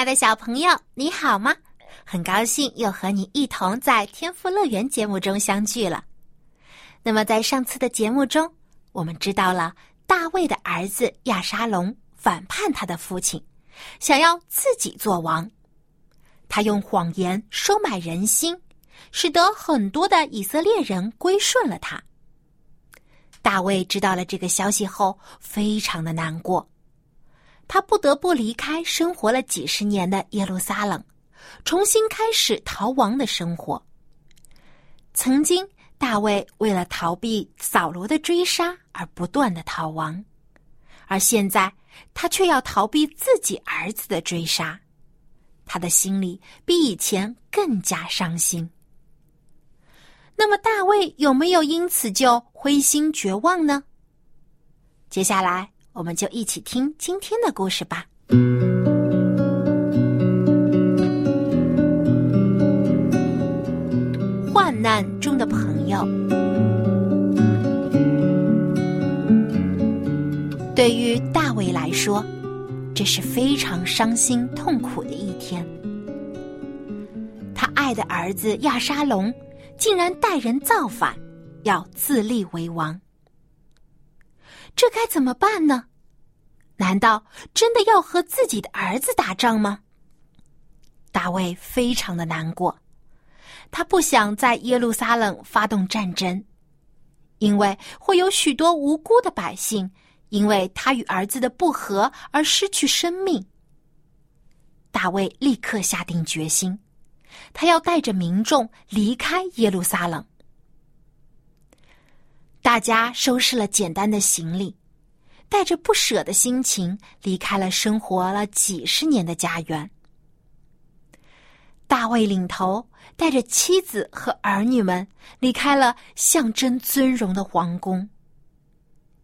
亲爱的小朋友，你好吗？很高兴又和你一同在天赋乐园节目中相聚了。那么，在上次的节目中，我们知道了大卫的儿子亚沙龙反叛他的父亲，想要自己做王。他用谎言收买人心，使得很多的以色列人归顺了他。大卫知道了这个消息后，非常的难过。他不得不离开生活了几十年的耶路撒冷，重新开始逃亡的生活。曾经，大卫为了逃避扫罗的追杀而不断的逃亡，而现在他却要逃避自己儿子的追杀，他的心里比以前更加伤心。那么，大卫有没有因此就灰心绝望呢？接下来。我们就一起听今天的故事吧。患难中的朋友，对于大卫来说，这是非常伤心痛苦的一天。他爱的儿子亚沙龙竟然带人造反，要自立为王。这该怎么办呢？难道真的要和自己的儿子打仗吗？大卫非常的难过，他不想在耶路撒冷发动战争，因为会有许多无辜的百姓因为他与儿子的不和而失去生命。大卫立刻下定决心，他要带着民众离开耶路撒冷。大家收拾了简单的行李，带着不舍的心情离开了生活了几十年的家园。大卫领头，带着妻子和儿女们离开了象征尊荣的皇宫。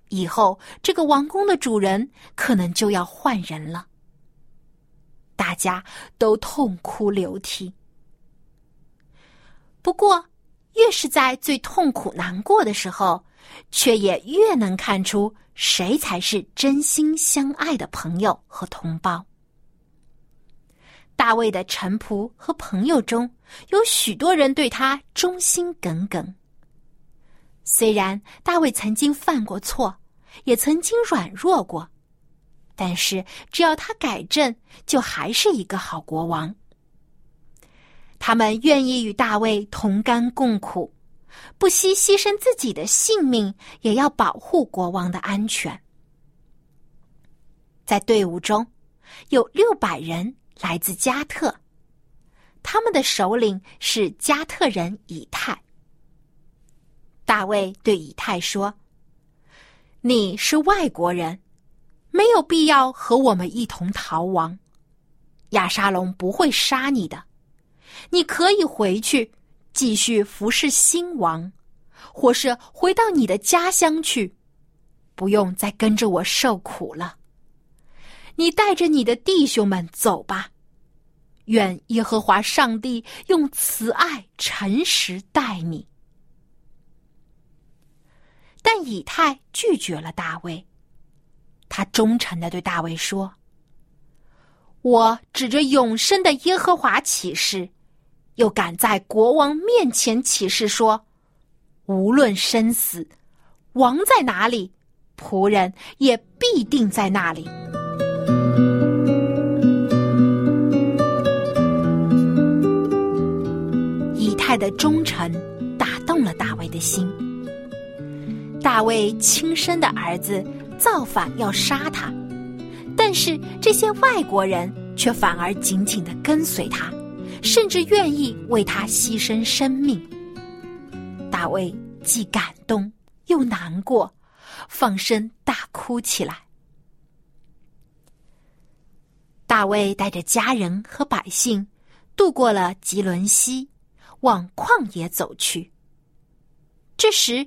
以后，这个王宫的主人可能就要换人了。大家都痛哭流涕。不过，越是在最痛苦难过的时候，却也越能看出谁才是真心相爱的朋友和同胞。大卫的臣仆和朋友中有许多人对他忠心耿耿。虽然大卫曾经犯过错，也曾经软弱过，但是只要他改正，就还是一个好国王。他们愿意与大卫同甘共苦。不惜牺牲自己的性命，也要保护国王的安全。在队伍中，有六百人来自加特，他们的首领是加特人以太。大卫对以太说：“你是外国人，没有必要和我们一同逃亡。亚沙龙不会杀你的，你可以回去。”继续服侍新王，或是回到你的家乡去，不用再跟着我受苦了。你带着你的弟兄们走吧，愿耶和华上帝用慈爱、诚实待你。但以太拒绝了大卫，他忠诚的对大卫说：“我指着永生的耶和华起誓。”又敢在国王面前起誓说：“无论生死，王在哪里，仆人也必定在那里。”以太的忠诚打动了大卫的心。大卫亲生的儿子造反要杀他，但是这些外国人却反而紧紧的跟随他。甚至愿意为他牺牲生命。大卫既感动又难过，放声大哭起来。大卫带着家人和百姓渡过了吉伦西，往旷野走去。这时，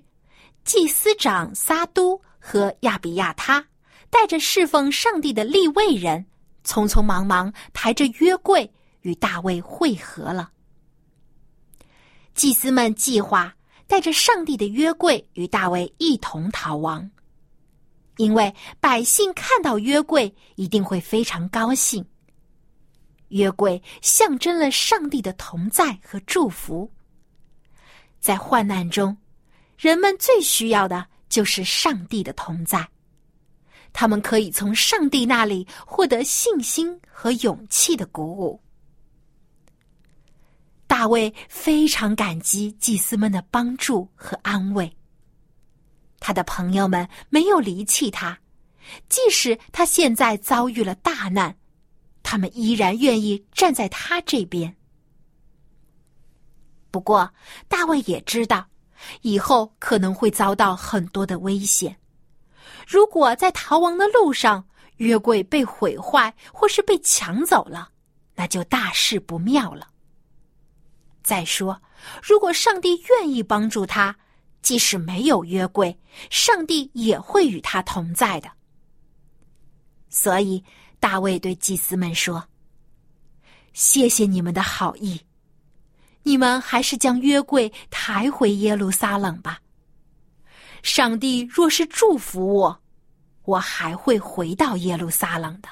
祭司长撒都和亚比亚他带着侍奉上帝的立位人，匆匆忙忙抬着约柜与大卫会合了。祭司们计划带着上帝的约柜与大卫一同逃亡。因为百姓看到约柜一定会非常高兴。约柜象征了上帝的同在和祝福。在患难中，人们最需要的就是上帝的同在，他们可以从上帝那里获得信心和勇气的鼓舞。大卫非常感激祭司们的帮助和安慰。他的朋友们没有离弃他，即使他现在遭遇了大难，他们依然愿意站在他这边。不过，大卫也知道，以后可能会遭到很多的危险。如果在逃亡的路上，约柜被毁坏或是被抢走了，那就大事不妙了。再说，如果上帝愿意帮助他，即使没有约柜，上帝也会与他同在的。所以大卫对祭司们说：“谢谢你们的好意，你们还是将约柜抬回耶路撒冷吧。上帝若是祝福我，我还会回到耶路撒冷的。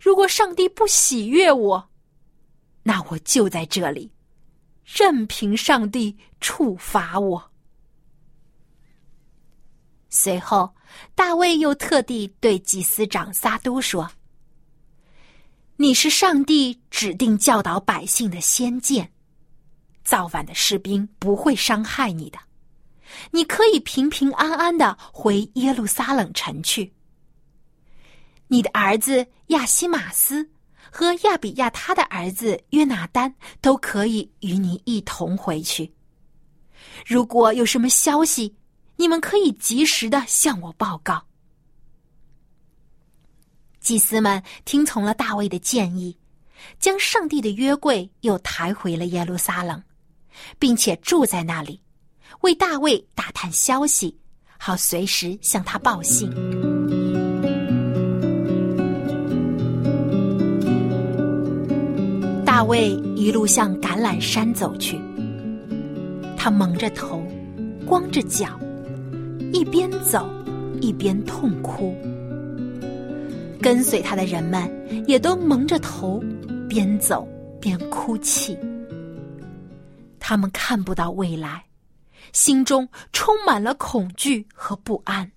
如果上帝不喜悦我，那我就在这里，任凭上帝处罚我。”随后，大卫又特地对祭司长撒都说：“你是上帝指定教导百姓的先见，造反的士兵不会伤害你的，你可以平平安安的回耶路撒冷城去。你的儿子亚西马斯和亚比亚他的儿子约拿丹都可以与你一同回去。如果有什么消息，”你们可以及时的向我报告。祭司们听从了大卫的建议，将上帝的约柜又抬回了耶路撒冷，并且住在那里，为大卫打探消息，好随时向他报信。大卫一路向橄榄山走去，他蒙着头，光着脚。一边走，一边痛哭。跟随他的人们也都蒙着头，边走边哭泣。他们看不到未来，心中充满了恐惧和不安。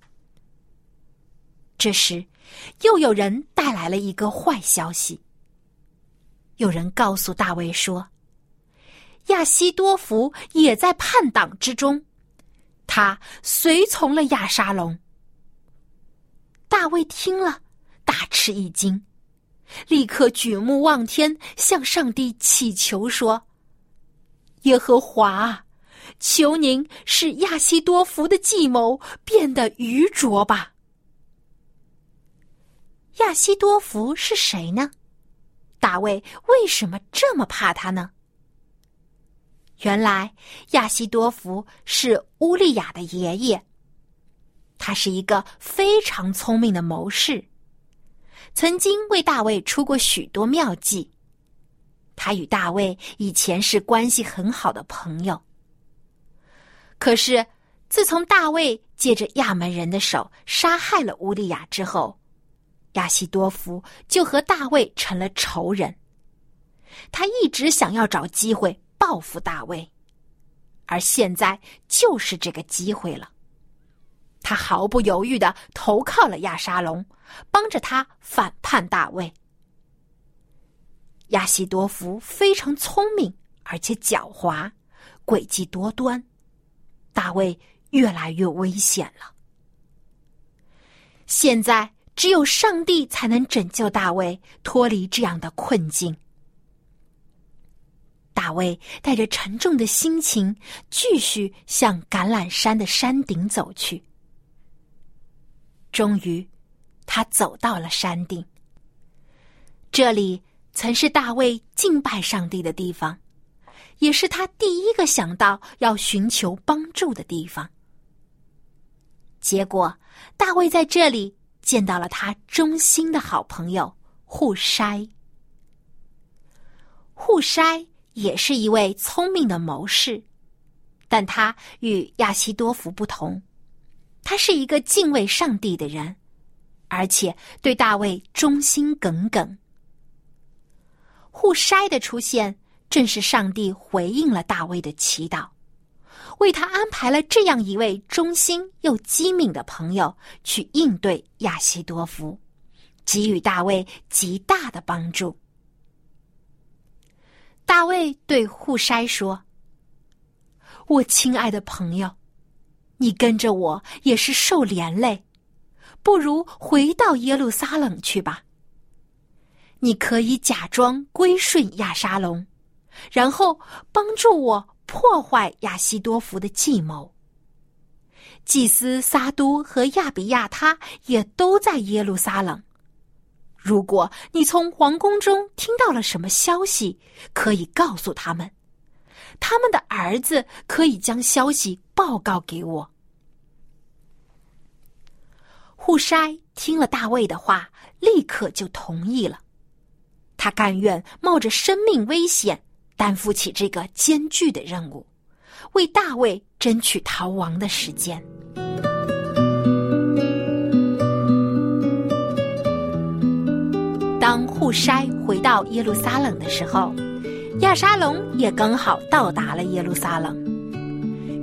这时，又有人带来了一个坏消息。有人告诉大卫说，亚西多福也在叛党之中。他随从了亚沙龙。大卫听了，大吃一惊，立刻举目望天，向上帝祈求说：“耶和华，求您使亚西多福的计谋变得愚拙吧。”亚西多福是谁呢？大卫为什么这么怕他呢？原来亚西多福是乌利亚的爷爷。他是一个非常聪明的谋士，曾经为大卫出过许多妙计。他与大卫以前是关系很好的朋友。可是自从大卫借着亚门人的手杀害了乌利亚之后，亚西多福就和大卫成了仇人。他一直想要找机会。报复大卫，而现在就是这个机会了。他毫不犹豫的投靠了亚沙龙，帮着他反叛大卫。亚西多夫非常聪明，而且狡猾，诡计多端。大卫越来越危险了。现在只有上帝才能拯救大卫脱离这样的困境。大卫带着沉重的心情，继续向橄榄山的山顶走去。终于，他走到了山顶。这里曾是大卫敬拜上帝的地方，也是他第一个想到要寻求帮助的地方。结果，大卫在这里见到了他忠心的好朋友户筛。户筛也是一位聪明的谋士，但他与亚西多福不同，他是一个敬畏上帝的人，而且对大卫忠心耿耿。户筛的出现，正是上帝回应了大卫的祈祷，为他安排了这样一位忠心又机敏的朋友去应对亚西多夫，给予大卫极大的帮助。大卫对户筛说：“我亲爱的朋友，你跟着我也是受连累，不如回到耶路撒冷去吧。你可以假装归顺亚沙龙，然后帮助我破坏亚西多福的计谋。祭司撒都和亚比亚他也都在耶路撒冷。”如果你从皇宫中听到了什么消息，可以告诉他们，他们的儿子可以将消息报告给我。户筛听了大卫的话，立刻就同意了，他甘愿冒着生命危险，担负起这个艰巨的任务，为大卫争取逃亡的时间。当户筛回到耶路撒冷的时候，亚沙龙也刚好到达了耶路撒冷。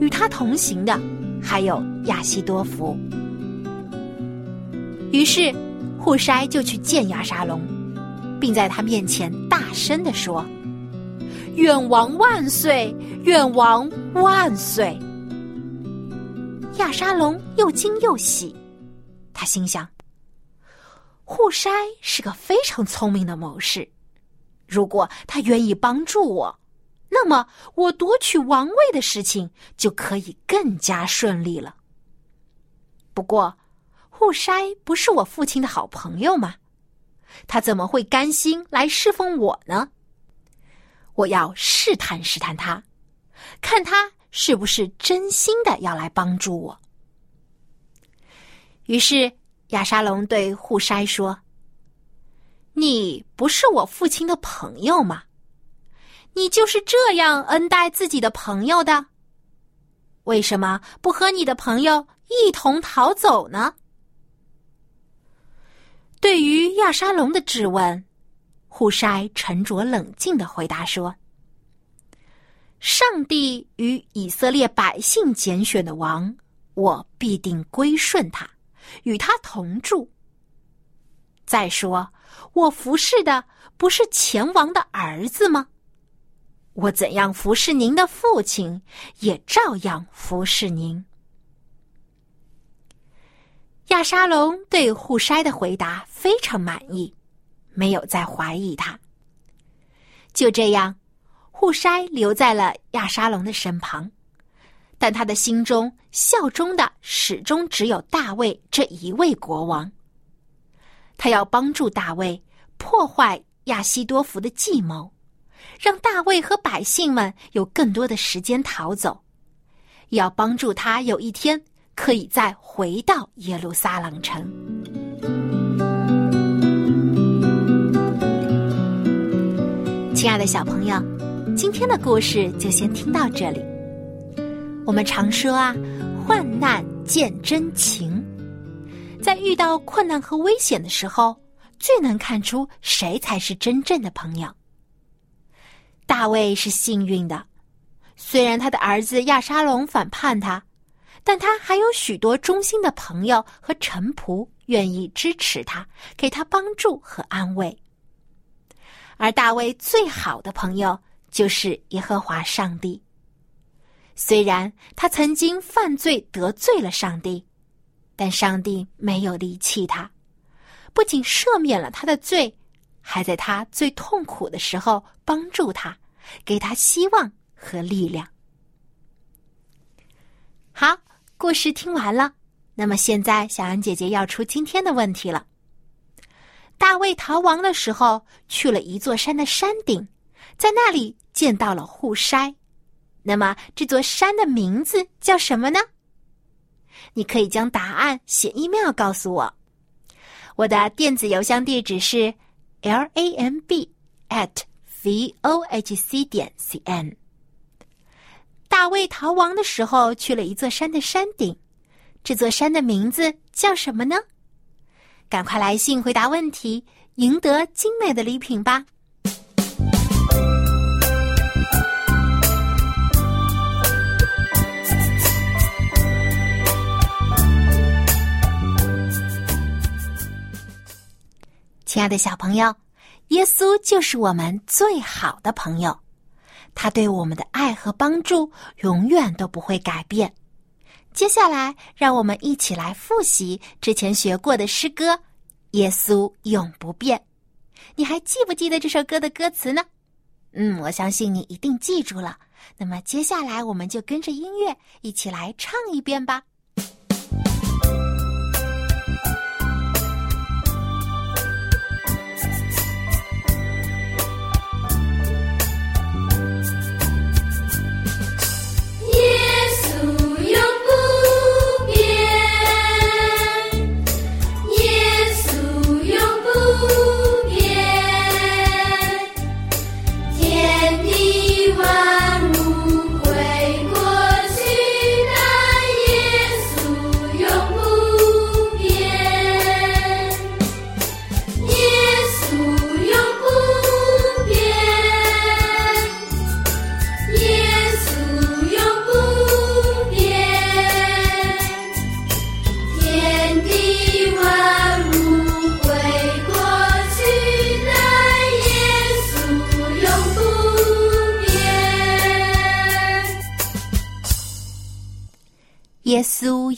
与他同行的还有亚西多福。于是，户筛就去见亚沙龙，并在他面前大声的说：“愿王万岁！愿王万岁！”亚沙龙又惊又喜，他心想。户筛是个非常聪明的谋士，如果他愿意帮助我，那么我夺取王位的事情就可以更加顺利了。不过，户筛不是我父亲的好朋友吗？他怎么会甘心来侍奉我呢？我要试探试探他，看他是不是真心的要来帮助我。于是。亚沙龙对户筛说：“你不是我父亲的朋友吗？你就是这样恩待自己的朋友的？为什么不和你的朋友一同逃走呢？”对于亚沙龙的质问，户筛沉着冷静的回答说：“上帝与以色列百姓拣选的王，我必定归顺他。”与他同住。再说，我服侍的不是前王的儿子吗？我怎样服侍您的父亲，也照样服侍您。亚沙龙对户筛的回答非常满意，没有再怀疑他。就这样，户筛留在了亚沙龙的身旁。但他的心中效忠的始终只有大卫这一位国王。他要帮助大卫破坏亚西多福的计谋，让大卫和百姓们有更多的时间逃走，也要帮助他有一天可以再回到耶路撒冷城。亲爱的小朋友，今天的故事就先听到这里。我们常说啊，患难见真情。在遇到困难和危险的时候，最能看出谁才是真正的朋友。大卫是幸运的，虽然他的儿子亚沙龙反叛他，但他还有许多忠心的朋友和臣仆愿意支持他，给他帮助和安慰。而大卫最好的朋友就是耶和华上帝。虽然他曾经犯罪得罪了上帝，但上帝没有离弃他，不仅赦免了他的罪，还在他最痛苦的时候帮助他，给他希望和力量。好，故事听完了，那么现在小安姐姐要出今天的问题了：大卫逃亡的时候，去了一座山的山顶，在那里见到了护筛。那么这座山的名字叫什么呢？你可以将答案写 email 告诉我。我的电子邮箱地址是 l a m b at v o h c 点 c n。大卫逃亡的时候去了一座山的山顶，这座山的名字叫什么呢？赶快来信回答问题，赢得精美的礼品吧！亲爱的小朋友，耶稣就是我们最好的朋友，他对我们的爱和帮助永远都不会改变。接下来，让我们一起来复习之前学过的诗歌《耶稣永不变》。你还记不记得这首歌的歌词呢？嗯，我相信你一定记住了。那么，接下来我们就跟着音乐一起来唱一遍吧。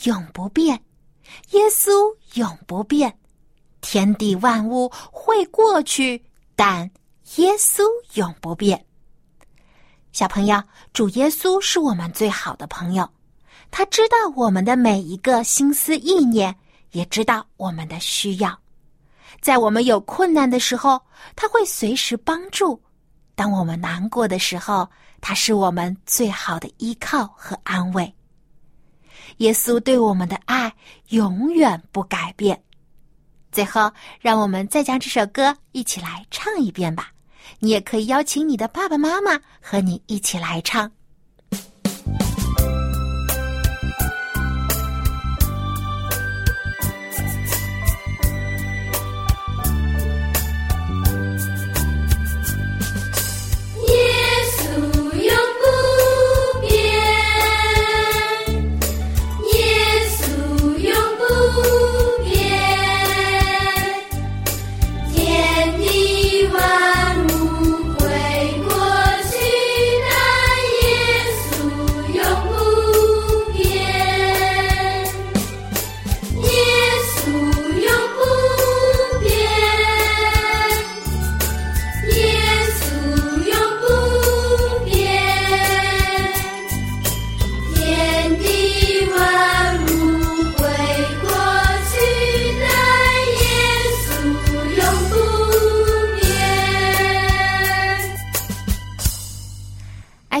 永不变，耶稣永不变，天地万物会过去，但耶稣永不变。小朋友，主耶稣是我们最好的朋友，他知道我们的每一个心思意念，也知道我们的需要。在我们有困难的时候，他会随时帮助；当我们难过的时候，他是我们最好的依靠和安慰。耶稣对我们的爱永远不改变。最后，让我们再将这首歌一起来唱一遍吧。你也可以邀请你的爸爸妈妈和你一起来唱。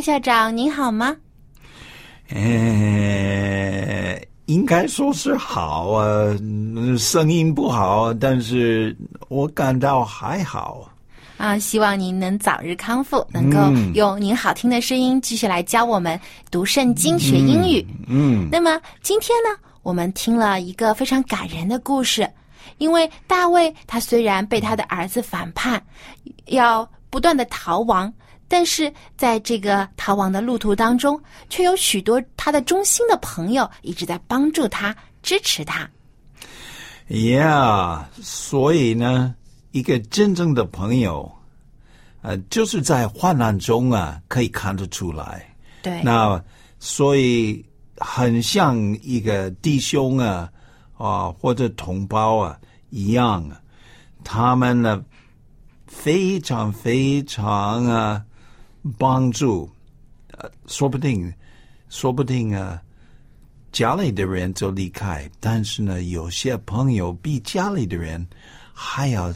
校长您好吗？呃，应该说是好啊，声音不好，但是我感到还好。啊，希望您能早日康复，能够用您好听的声音继续来教我们读圣经、学英语。嗯，那么今天呢，我们听了一个非常感人的故事，因为大卫他虽然被他的儿子反叛，要不断的逃亡。但是在这个逃亡的路途当中，却有许多他的忠心的朋友一直在帮助他、支持他。Yeah，所以呢，一个真正的朋友，呃，就是在患难中啊，可以看得出来。对。那所以很像一个弟兄啊，啊，或者同胞啊一样，他们呢非常非常啊。帮助，呃，说不定，说不定啊，家里的人就离开，但是呢，有些朋友比家里的人还要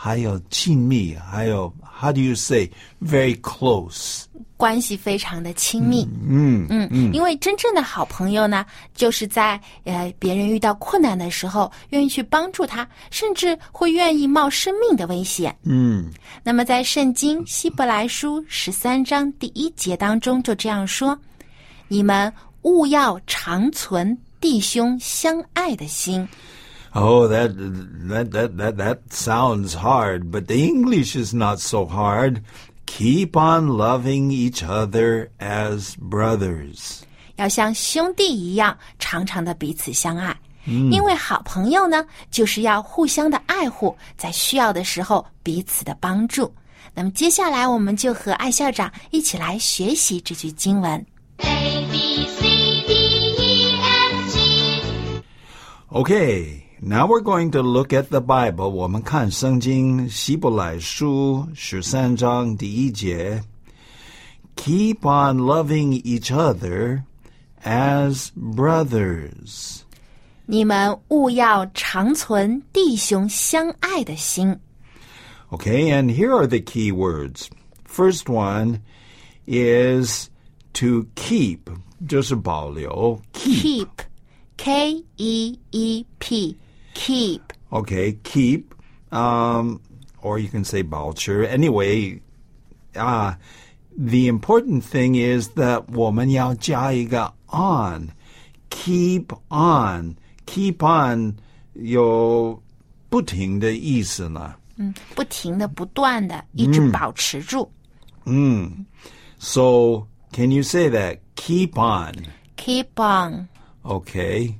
还有亲密，还有 How do you say very close？关系非常的亲密。嗯嗯嗯，因为真正的好朋友呢，就是在呃别人遇到困难的时候，愿意去帮助他，甚至会愿意冒生命的危险。嗯那么在圣经希伯来书十三章第一节当中就这样说：“你们勿要长存弟兄相爱的心。Oh, that that that that that sounds hard, but the English is not so hard. Keep on loving each other as brothers. 要像兄弟一样，常常的彼此相爱。因为好朋友呢，就是要互相的爱护，在需要的时候彼此的帮助。那么接下来，我们就和艾校长一起来学习这句经文。 A B C D E F G Okay, now we're going to look at the Bible. 我们看圣经希伯来书十三章第一节。Keep on loving each other as brothers. 你们务要长存弟兄相爱的心。 Okay, and here are the key words. First one is to keep, 就是保留 keep. keep, K E E P, keep. Okay, keep, um, or you can say 保持. Anyway, uh, the important thing is that 我们要加一个 on. Keep on. Keep on 有不停的意思呢。嗯，不停的、不断的，一直保持住。 So, can you say that? Keep on. Keep on. Okay.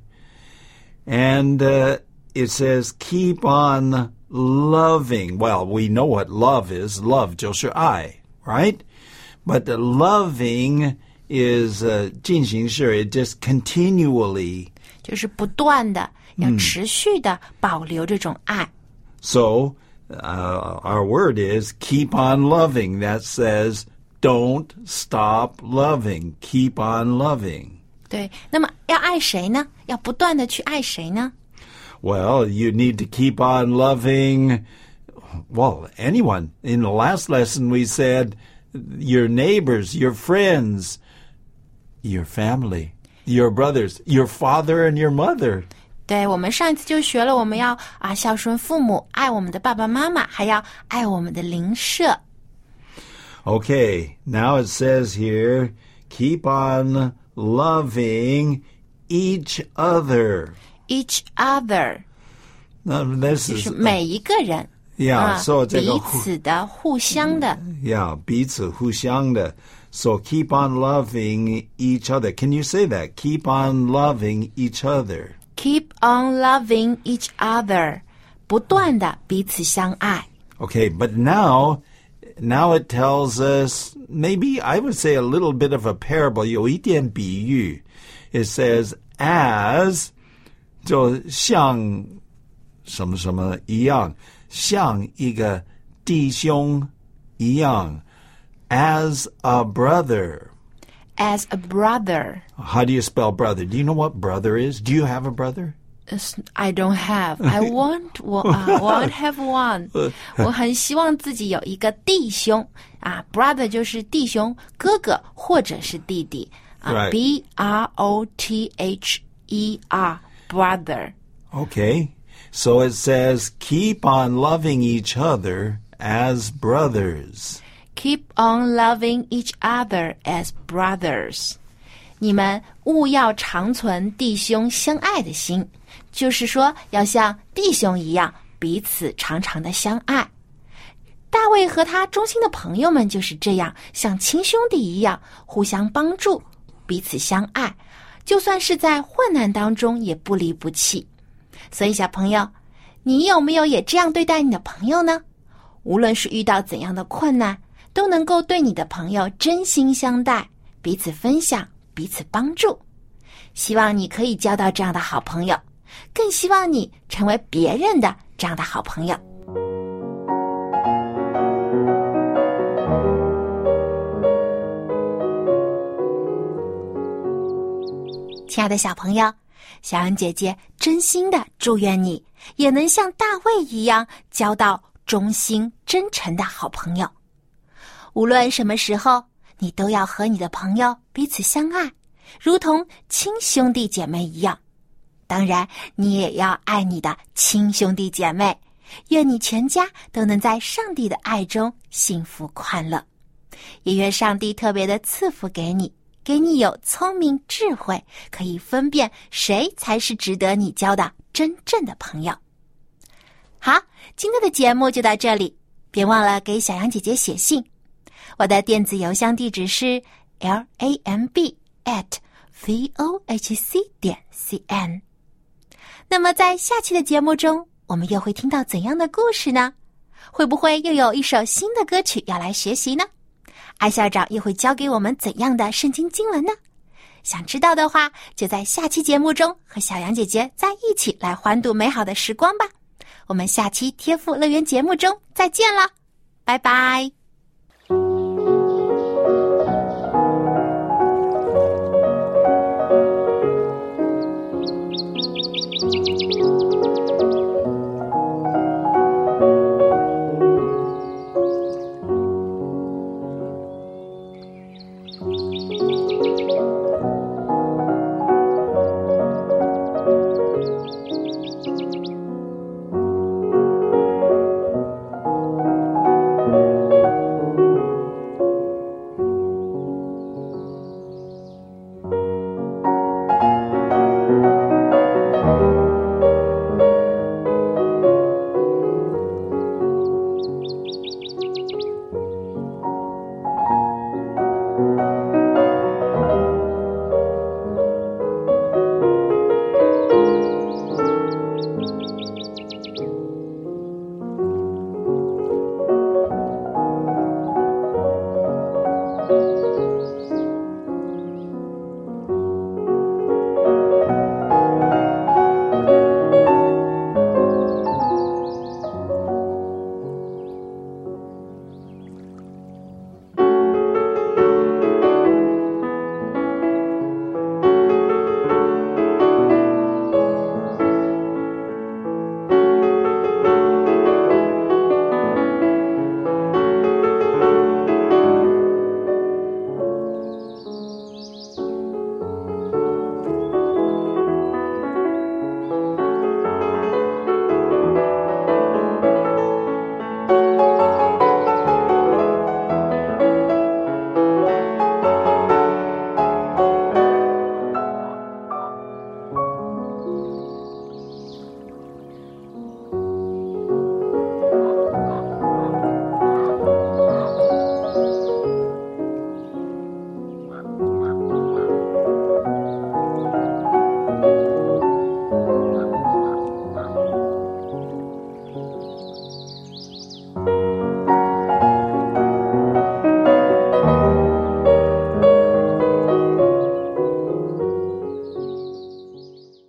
And uh, it says, keep on loving. Well, we know what love is. Love 就是爱, right? But the loving is uh, 进行式. It just continually. 就是不断的，要持续的保留这种爱。 So, uh, our word is keep on loving. That says, don't stop loving. Keep on loving. 对，那么要爱谁呢？要不断的去爱谁呢？ Well, you need to keep on loving, well, anyone. In the last lesson, we said your neighbors, your friends, your family, your brothers, your father and your mother. 对，我们上一次就学了，我们要啊孝顺父母，爱我们的爸爸妈妈，还要爱我们的邻舍。 Okay, now it says here, keep on loving each other. Each other Now, this 就是 is, 每一个人 yeah, 啊 so 这个彼此的、互相的。 Yeah, 彼此互相的. So keep on loving each other. Can you say that? Keep on loving each other. Keep on loving each other，不断的彼此相爱。 Okay, but now, now it tells us maybe I would say a little bit of a parable. 有一点比喻. It says as 就像什么什么一样，像一个弟兄一样，as a brother. As a brother, How do you spell brother? Do you know what brother is? Do you have a brother? I don't have. I want 我啊、want have one. 我很希望自己有一个弟兄啊，brother 就是弟兄、哥哥或者是弟弟啊 Right. B R O T H E R brother. Okay. So it says, keep on loving each other as brothers. Keep on loving each other as brothers. 你们务要长存弟兄相爱的心，就是说要像弟兄一样彼此常常的相爱。大卫和他忠心的朋友们就是这样，像亲兄弟一样互相帮助，彼此相爱， 就算是在患难当中也不离不弃。所以，小朋友，你有没有也这样对待你的朋友呢？无论是遇到怎样的困难，都能够对你的朋友真心相待，彼此分享，彼此帮助。希望你可以交到这样的好朋友，更希望你成为别人的这样的好朋友。亲爱的小朋友，小杨姐姐真心的祝愿你也能像大卫一样交到忠心真诚的好朋友。无论什么时候，你都要和你的朋友彼此相爱，如同亲兄弟姐妹一样。当然，你也要爱你的亲兄弟姐妹。愿你全家都能在上帝的爱中幸福快乐，也愿上帝特别的赐福给你。给你有聪明智慧，可以分辨谁才是值得你交的真正的朋友。好，今天的节目就到这里，别忘了给小羊姐姐写信。我的电子邮箱地址是 l a m b at v o h c 点 c n。那么，在下期的节目中，我们又会听到怎样的故事呢？会不会又有一首新的歌曲要来学习呢？艾校长又会教给我们怎样的圣经经文呢？想知道的话，就在下期节目中和小羊姐姐在一起来欢度美好的时光吧。我们下期天赋乐园节目中再见了，拜拜。